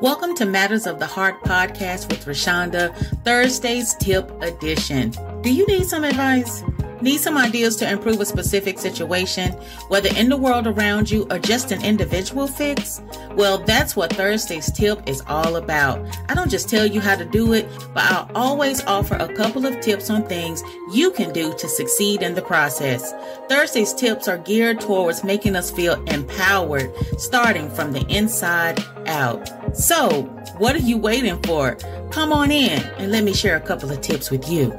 Welcome to Matters of the Heart podcast with Roshonda, Thursday's tip edition. Do you need some advice? Need some ideas to improve a specific situation, whether in the world around you or just an individual fix? Well, that's what Thursday's tip is all about. I don't just tell you how to do it, but I'll always offer a couple of tips on things you can do to succeed in the process. Thursday's tips are geared towards making us feel empowered, starting from the inside out. So, what are you waiting for? Come on in and let me share a couple of tips with you.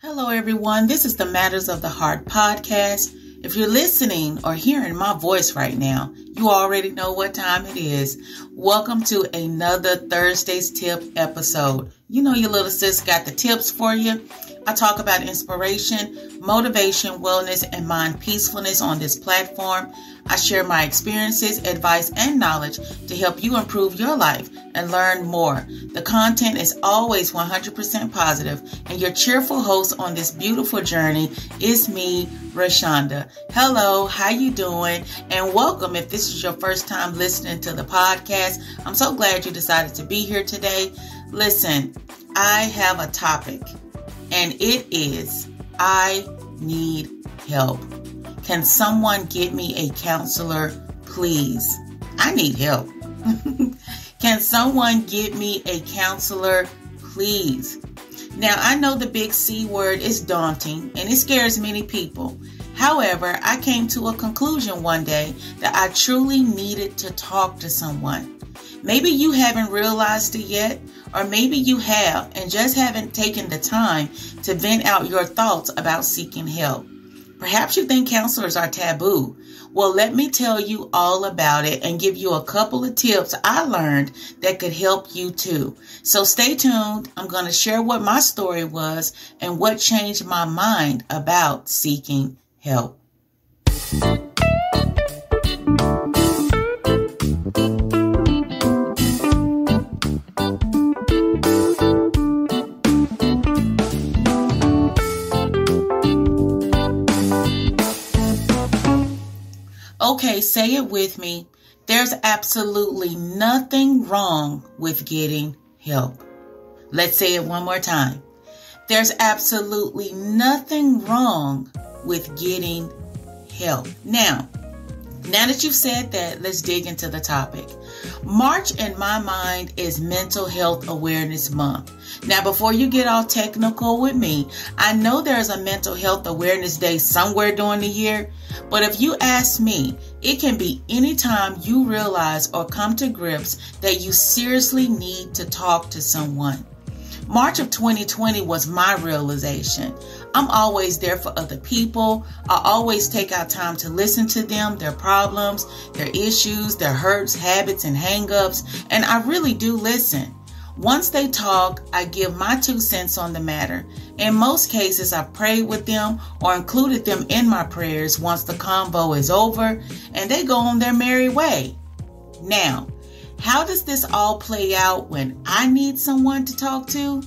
Hello, everyone. This is the Matters of the Heart podcast. If you're listening or hearing my voice right now, you already know what time it is. Welcome to another Thursday's Tip episode. You know, your little sis got the tips for you. I talk about inspiration, motivation, wellness, and mind peacefulness on this platform. I share my experiences, advice, and knowledge to help you improve your life and learn more. The content is always 100% positive, and your cheerful host on this beautiful journey is me, Roshonda. Hello, how you doing? And welcome if this is your first time listening to the podcast. I'm so glad you decided to be here today. Listen, I have a topic and it is I need help. Can someone get me a counselor, please? I need help. Can someone get me a counselor, please? Now, I know the big C word is daunting and it scares many people. However, I came to a conclusion one day that I truly needed to talk to someone. Maybe you haven't realized it yet, or maybe you have and just haven't taken the time to vent out your thoughts about seeking help. Perhaps you think counselors are taboo. Well, let me tell you all about it and give you a couple of tips I learned that could help you too. So stay tuned. I'm going to share what my story was and what changed my mind about seeking help. Say it with me. There's absolutely nothing wrong with getting help. Let's say it one more time. There's absolutely nothing wrong with getting help. Now, now that you've said that, let's dig into the topic. March, in my mind, is Mental Health Awareness Month. Now, before you get all technical with me, I know there's a Mental Health Awareness Day somewhere during the year, but if you ask me, it can be any time you realize or come to grips that you seriously need to talk to someone. March of 2020 was my realization. I'm always there for other people. I always take out time to listen to them, their problems, their issues, their hurts, habits, and hangups, and I really do listen. Once they talk, I give my two cents on the matter. In most cases, I prayed with them or included them in my prayers once the convo is over and they go on their merry way. Now, how does this all play out when I need someone to talk to?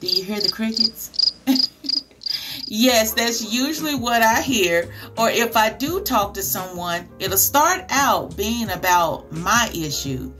Do you hear the crickets? yes, that's usually what I hear. Or if I do talk to someone, it'll start out being about my issue.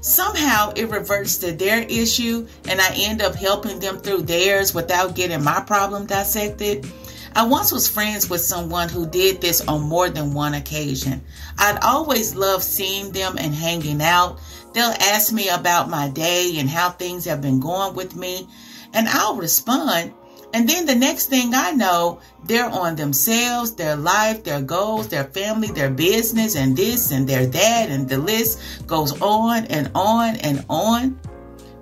Somehow it reverts to their issue, and I end up helping them through theirs without getting my problem dissected. I once was friends with someone who did this on more than one occasion. I'd always loved seeing them and hanging out. They'll ask me about my day and how things have been going with me and I'll respond. And then the next thing I know, they're on themselves, their life, their goals, their family, their business, and this and their that, and the list goes on and on and on.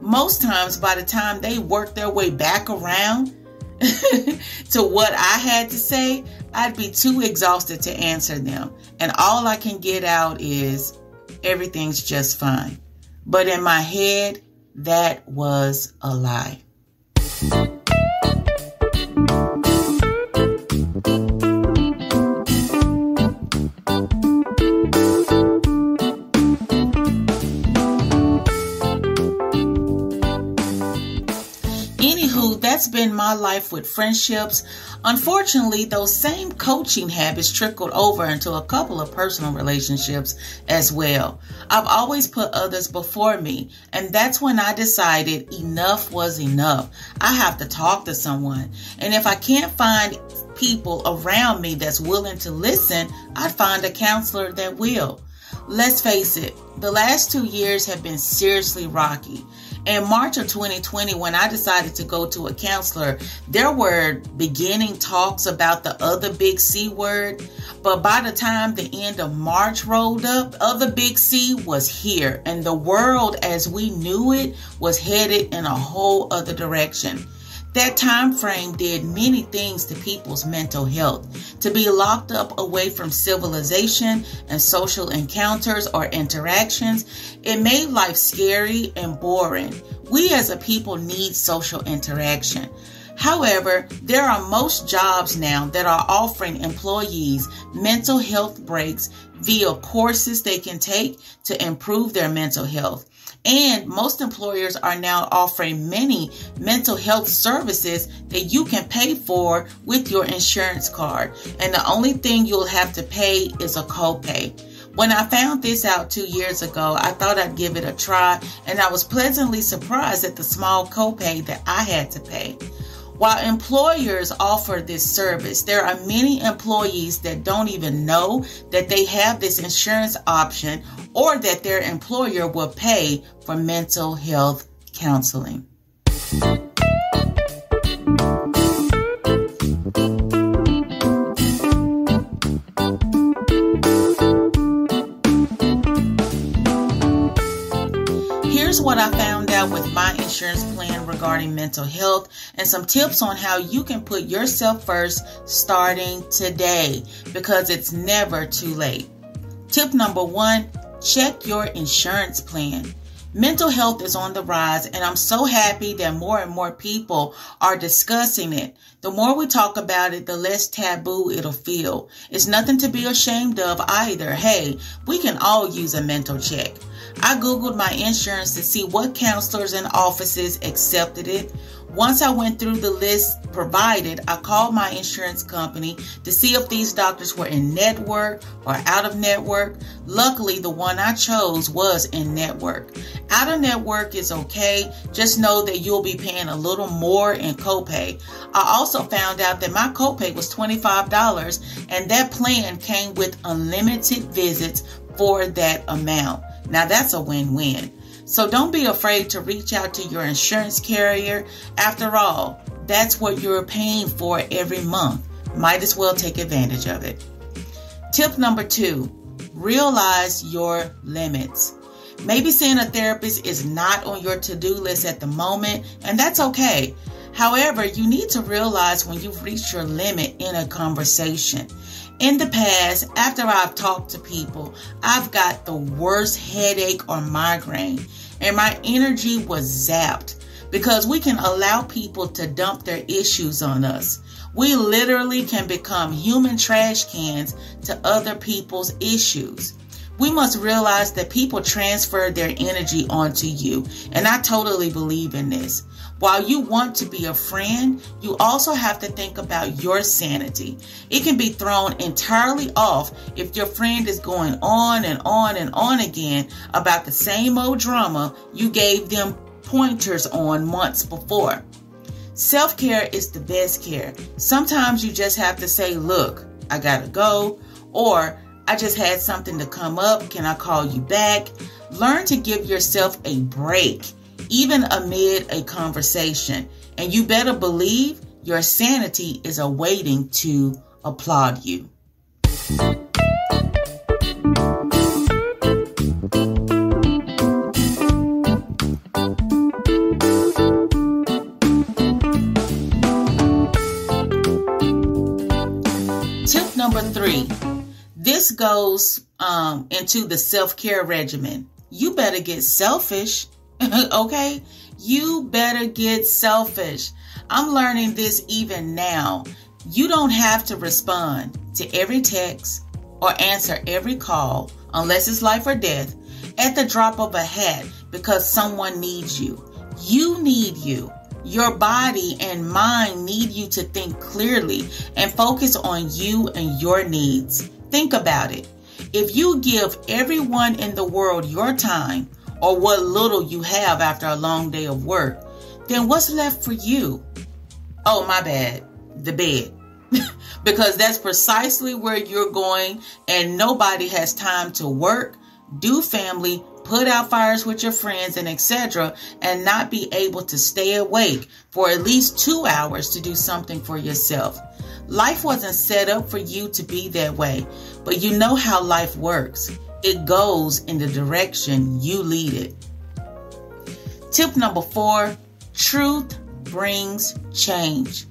Most times, by the time they work their way back around to what I had to say, I'd be too exhausted to answer them. And all I can get out is everything's just fine. But in my head, that was a lie. That's been my life with friendships. Unfortunately, those same coaching habits trickled over into a couple of personal relationships as well. I've always put others before me, and that's when I decided enough was enough. I have to talk to someone. And if I can't find people around me that's willing to listen, I'd find a counselor that will. Let's face it, the last two years have been seriously rocky. In March of 2020, when I decided to go to a counselor, there were beginning talks about the other big C word. But by the time the end of March rolled up, other big C was here, and the world as we knew it was headed in a whole other direction. That time frame did many things to people's mental health. To be locked up away from civilization and social encounters or interactions, it made life scary and boring. We as a people need social interaction. However, there are most jobs now that are offering employees mental health breaks via courses they can take to improve their mental health. And most employers are now offering many mental health services that you can pay for with your insurance card. And the only thing you'll have to pay is a copay. When I found this out two years ago, I thought I'd give it a try, and I was pleasantly surprised at the small copay that I had to pay. While employers offer this service, there are many employees that don't even know that they have this insurance option or that their employer will pay for mental health counseling. Here's what I found with my insurance plan regarding mental health and some tips on how you can put yourself first starting today because it's never too late. Tip number one check your insurance plan. Mental health is on the rise, and I'm so happy that more and more people are discussing it. The more we talk about it, the less taboo it'll feel. It's nothing to be ashamed of either. Hey, we can all use a mental check. I Googled my insurance to see what counselors and offices accepted it. Once I went through the list provided, I called my insurance company to see if these doctors were in network or out of network. Luckily, the one I chose was in network. Out of network is okay, just know that you'll be paying a little more in copay. I also found out that my copay was $25 and that plan came with unlimited visits for that amount. Now that's a win win. So don't be afraid to reach out to your insurance carrier. After all, that's what you're paying for every month. Might as well take advantage of it. Tip number two realize your limits. Maybe seeing a therapist is not on your to do list at the moment, and that's okay. However, you need to realize when you've reached your limit in a conversation. In the past, after I've talked to people, I've got the worst headache or migraine, and my energy was zapped because we can allow people to dump their issues on us. We literally can become human trash cans to other people's issues. We must realize that people transfer their energy onto you, and I totally believe in this. While you want to be a friend, you also have to think about your sanity. It can be thrown entirely off if your friend is going on and on and on again about the same old drama you gave them pointers on months before. Self care is the best care. Sometimes you just have to say, Look, I gotta go, or I just had something to come up. Can I call you back? Learn to give yourself a break even amid a conversation. And you better believe your sanity is awaiting to applaud you. Tip number three this goes um, into the self care regimen. You better get selfish okay? You better get selfish. I'm learning this even now. You don't have to respond to every text or answer every call unless it's life or death at the drop of a hat because someone needs you. You need you. Your body and mind need you to think clearly and focus on you and your needs. Think about it. If you give everyone in the world your time or what little you have after a long day of work, then what's left for you? Oh, my bad. The bed. because that's precisely where you're going, and nobody has time to work, do family, put out fires with your friends, and etc., and not be able to stay awake for at least two hours to do something for yourself. Life wasn't set up for you to be that way, but you know how life works. It goes in the direction you lead it. Tip number four truth brings change.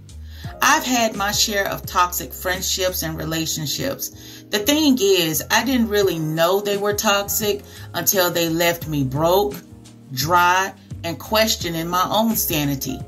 I've had my share of toxic friendships and relationships. The thing is, I didn't really know they were toxic until they left me broke, dry, and questioning my own sanity.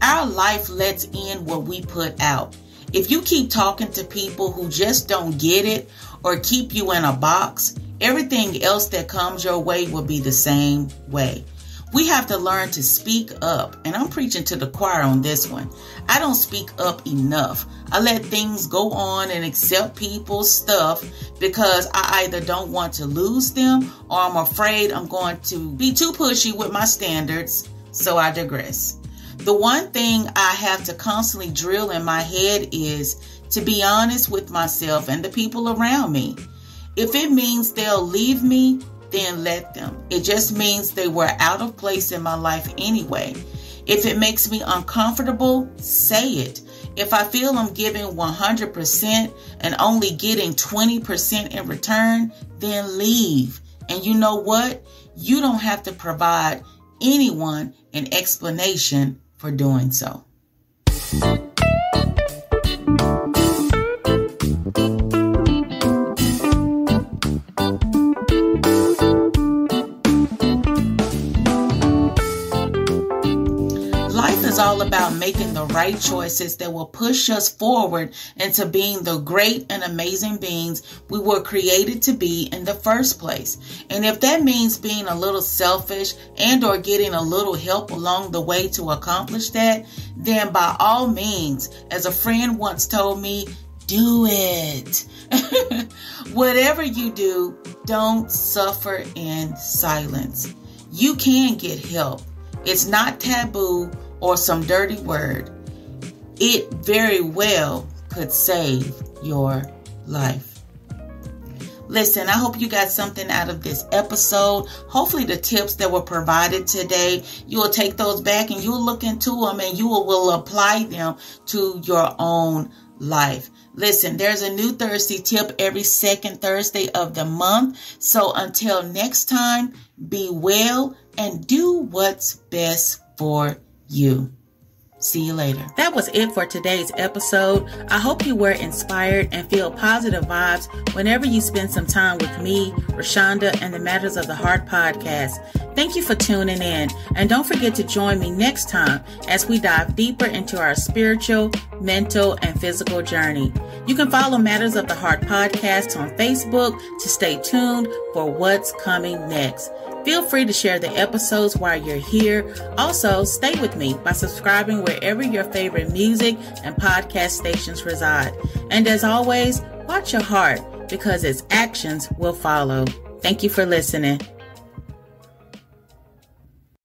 Our life lets in what we put out. If you keep talking to people who just don't get it or keep you in a box, everything else that comes your way will be the same way. We have to learn to speak up, and I'm preaching to the choir on this one. I don't speak up enough. I let things go on and accept people's stuff because I either don't want to lose them or I'm afraid I'm going to be too pushy with my standards, so I digress. The one thing I have to constantly drill in my head is to be honest with myself and the people around me. If it means they'll leave me, then let them. It just means they were out of place in my life anyway. If it makes me uncomfortable, say it. If I feel I'm giving 100% and only getting 20% in return, then leave. And you know what? You don't have to provide anyone an explanation for doing so. Is all about making the right choices that will push us forward into being the great and amazing beings we were created to be in the first place. And if that means being a little selfish and or getting a little help along the way to accomplish that, then by all means, as a friend once told me, do it. Whatever you do, don't suffer in silence. You can get help. It's not taboo or some dirty word, it very well could save your life. Listen, I hope you got something out of this episode. Hopefully, the tips that were provided today, you will take those back and you'll look into them and you will, apply them to your own life. Listen, there's a new Thursday tip every second Thursday of the month. So until next time, be well and do what's best for you. See you later. That was it for today's episode. I hope you were inspired and feel positive vibes whenever you spend some time with me, Roshonda, and the Matters of the Heart podcast. Thank you for tuning in. And don't forget to join me next time as we dive deeper into our spiritual, mental, and physical journey. You can follow Matters of the Heart podcast on Facebook to stay tuned for what's coming next. Feel free to share the episodes while you're here. Also, stay with me by subscribing wherever your favorite music and podcast stations reside. And as always, watch your heart because its actions will follow. Thank you for listening.